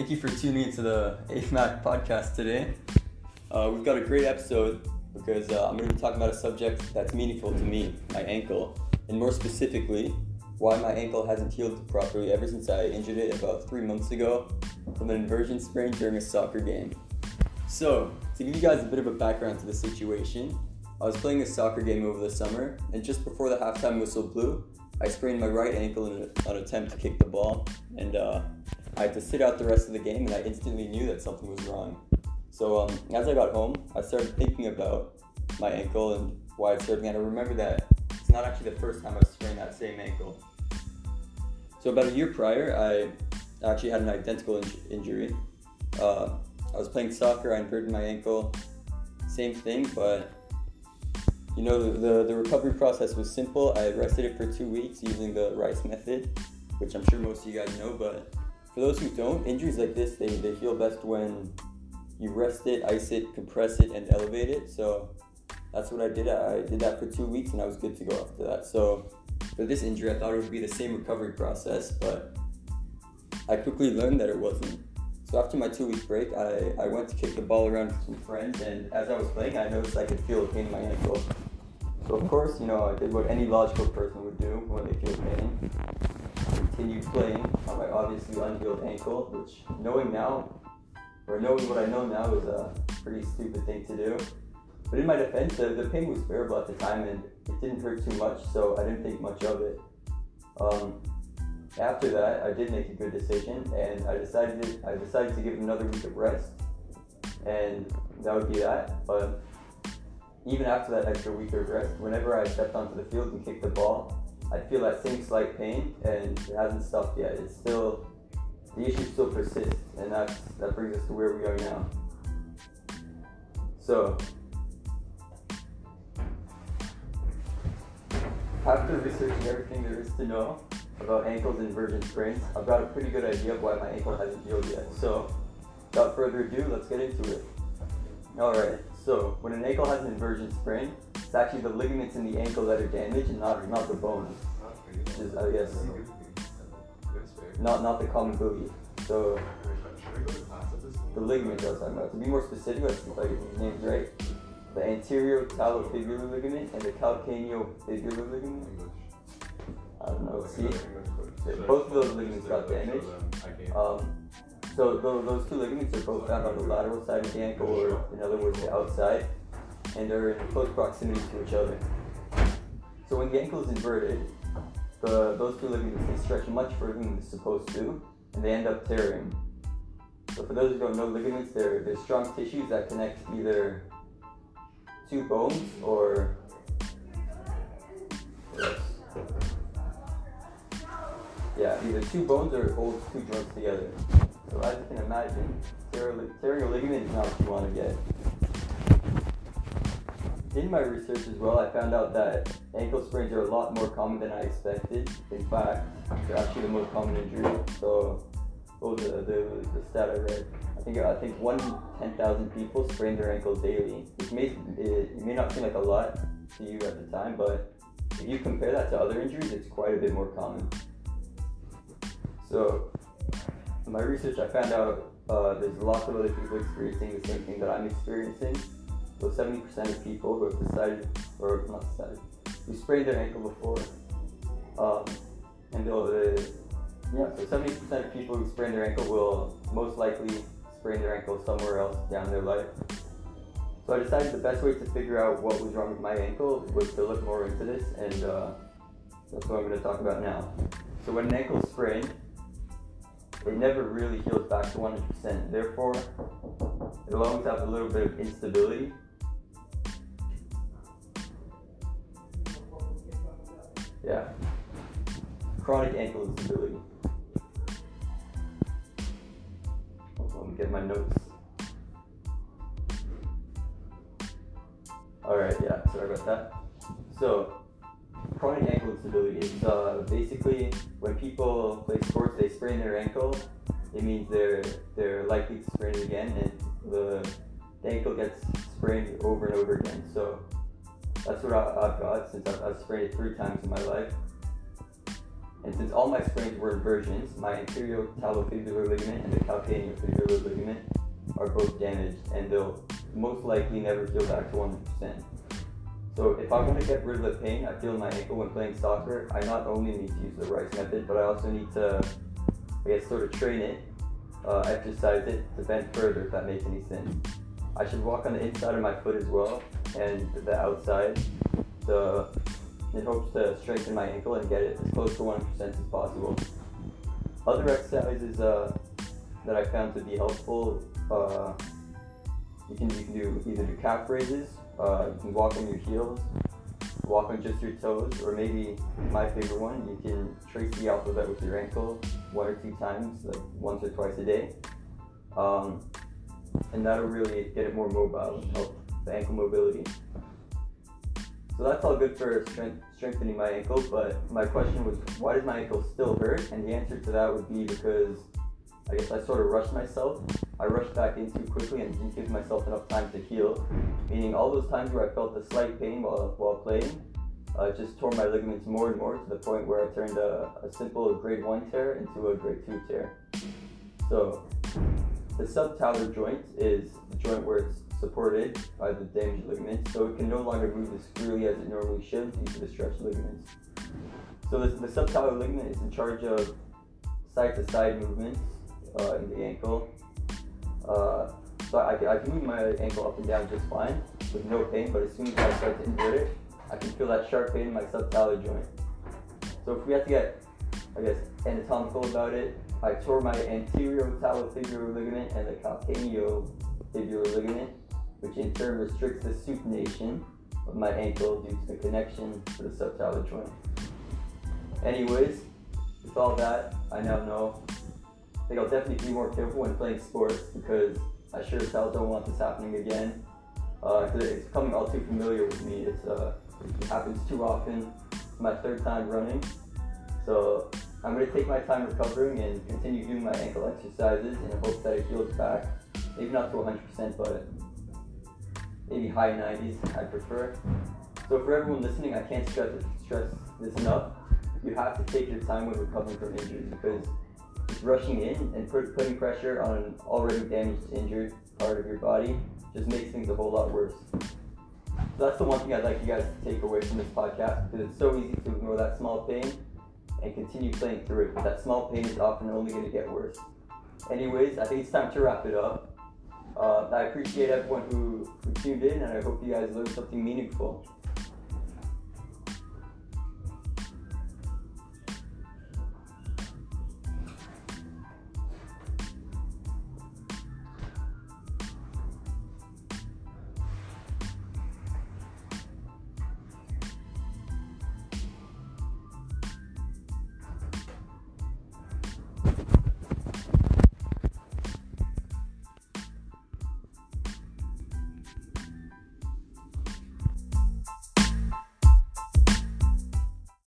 Thank you for tuning into the AFMAC podcast today. Uh, we've got a great episode because uh, I'm going to be talking about a subject that's meaningful to me my ankle, and more specifically, why my ankle hasn't healed properly ever since I injured it about three months ago from an inversion sprain during a soccer game. So, to give you guys a bit of a background to the situation, I was playing a soccer game over the summer, and just before the halftime whistle blew, I sprained my right ankle in an attempt to kick the ball, and uh, I had to sit out the rest of the game, and I instantly knew that something was wrong. So um, as I got home, I started thinking about my ankle and why it's hurting, and I remember that it's not actually the first time I've sprained that same ankle. So about a year prior, I actually had an identical in- injury. Uh, I was playing soccer, I inverted my ankle, same thing, but you know, the, the recovery process was simple. I rested it for two weeks using the Rice method, which I'm sure most of you guys know. But for those who don't, injuries like this, they, they heal best when you rest it, ice it, compress it, and elevate it. So that's what I did. I did that for two weeks and I was good to go after that. So for this injury, I thought it would be the same recovery process, but I quickly learned that it wasn't. So after my two week break, I, I went to kick the ball around with some friends, and as I was playing, I noticed I could feel a pain in my ankle. So of course, you know, I did what any logical person would do when they feel pain. Continued playing on my obviously unhealed ankle, which knowing now, or knowing what I know now is a pretty stupid thing to do. But in my defense, the, pain was bearable at the time and it didn't hurt too much, so I didn't think much of it. Um, after that, I did make a good decision, and I decided I decided to give another week of rest, and that would be that. But even after that extra week of rest, whenever I stepped onto the field and kicked the ball, I feel that same slight pain, and it hasn't stopped yet. It's still the issue still persists, and that's that brings us to where we are now. So. After researching everything there is to know about ankles and inversion sprains, I've got a pretty good idea of why my ankle hasn't healed yet. So, without further ado, let's get into it. Alright, so when an ankle has an inversion sprain, it's actually the ligaments in the ankle that are damaged and not, not the bones. Which is, I guess, not, not the common belief. So, the ligaments I was talking about. To be more specific, let's see if I get these names right. The anterior talofibular ligament and the calcaneofibular ligament. I don't know. See, both of those ligaments got damaged. Um, so those, those two ligaments are both found on the lateral side of the ankle, or in other words, the outside, and they're in close proximity to each other. So when the ankle is inverted, the, those two ligaments they stretch much further than they're supposed to, and they end up tearing. So for those who don't know, ligaments they're, they're strong tissues that connect either two bones or yeah, either two bones or holds two joints together. So as you can imagine, tearing a ligament is not what you want to get. In my research as well, I found out that ankle sprains are a lot more common than I expected. In fact, they're actually the most common injury. So, what was the, the, stat I read? I think I think one in ten thousand people sprain their ankles daily, which may it, it may not seem like a lot to you at the time, but if you compare that to other injuries, it's quite a bit more common. So, in my research, I found out uh, there's lots of other people experiencing the same thing that I'm experiencing. So 70% of people who have decided, or not decided, who sprained their ankle before, um, and they'll, uh, yeah, so 70% of people who sprain their ankle will most likely sprain their ankle somewhere else down their life. So I decided the best way to figure out what was wrong with my ankle was to look more into this, and uh, that's what I'm going to talk about now. So when an ankle is sprained, it never really heals back to 100%. Therefore, it'll always have a little bit of instability. Yeah. Chronic ankle instability. Let me get my notes. Alright, yeah, sorry about that. So, chronic ankle instability is uh, basically when people play sports, they sprain their ankle. It means they're they're likely to sprain it again, and the, the ankle gets sprained over and over again. So that's what I, have got since I've, I've sprained it three times in my life. And since all my sprains were inversions, my anterior talofibular ligament and the calcaneofibular ligament are both damaged and they'll most likely never heal back to 100%. So if I want to get rid of the pain I feel in my ankle when playing soccer, I not only need to use the Rice method, but I also need to, I guess, sort of train it, uh, exercise it to bend further, if that makes any sense. I should walk on the inside of my foot as well, and the outside, So it hopes to strengthen my ankle and get it as close to 100% as possible. Other exercises uh, that I found to be helpful, uh, you can you can do either do calf raises uh, you can walk on your heels, walk on just your toes, or maybe my favorite one, you can trace the alphabet with your ankle one or two times, like once or twice a day. Um, and that'll really get it more mobile and help the ankle mobility. So that's all good for strength, strengthening my ankle, but my question was, why does my ankle still hurt? And the answer to that would be because I guess I sort of rushed myself. I rushed back in too quickly and didn't give myself enough time to heal. Meaning all those times where I felt a slight pain while, while playing, uh, just tore my ligaments more and more to the point where I turned a, a simple grade 1 tear into a grade 2 tear. So the subtalar joint is the joint where it's supported by the damaged ligaments, so it can no longer move as freely as it normally should due to the stretched ligaments. So the, the subtalar ligament is in charge of side-to-side movements uh, in the ankle. Uh, so I, I can move my ankle up and down just fine with no pain, but as soon as I start to invert it, I can feel that sharp pain in my subtalar joint. So if we have to get, I guess, anatomical about it, I tore my anterior talofibular ligament and the calcaneofibular ligament, which in turn restricts the supination of my ankle due to the connection to the subtalar joint. Anyways, with all that, I now know I think I'll definitely be more careful when playing sports because I sure as hell don't want this happening again. Uh, it's becoming all too familiar with me. It's uh, it happens too often. It's my third time running, so I'm gonna take my time recovering and continue doing my ankle exercises in hopes that it heals back. Maybe not to 100%, but maybe high 90s. I prefer. So for everyone listening, I can't stress stress this enough. You have to take your time when recovering from injuries because rushing in and put, putting pressure on an already damaged, injured part of your body just makes things a whole lot worse. So that's the one thing I'd like you guys to take away from this podcast because it's so easy to ignore that small pain and continue playing through it. But that small pain is often only going to get worse. Anyways, I think it's time to wrap it up. Uh, I appreciate everyone who, who tuned in and I hope you guys learned something meaningful.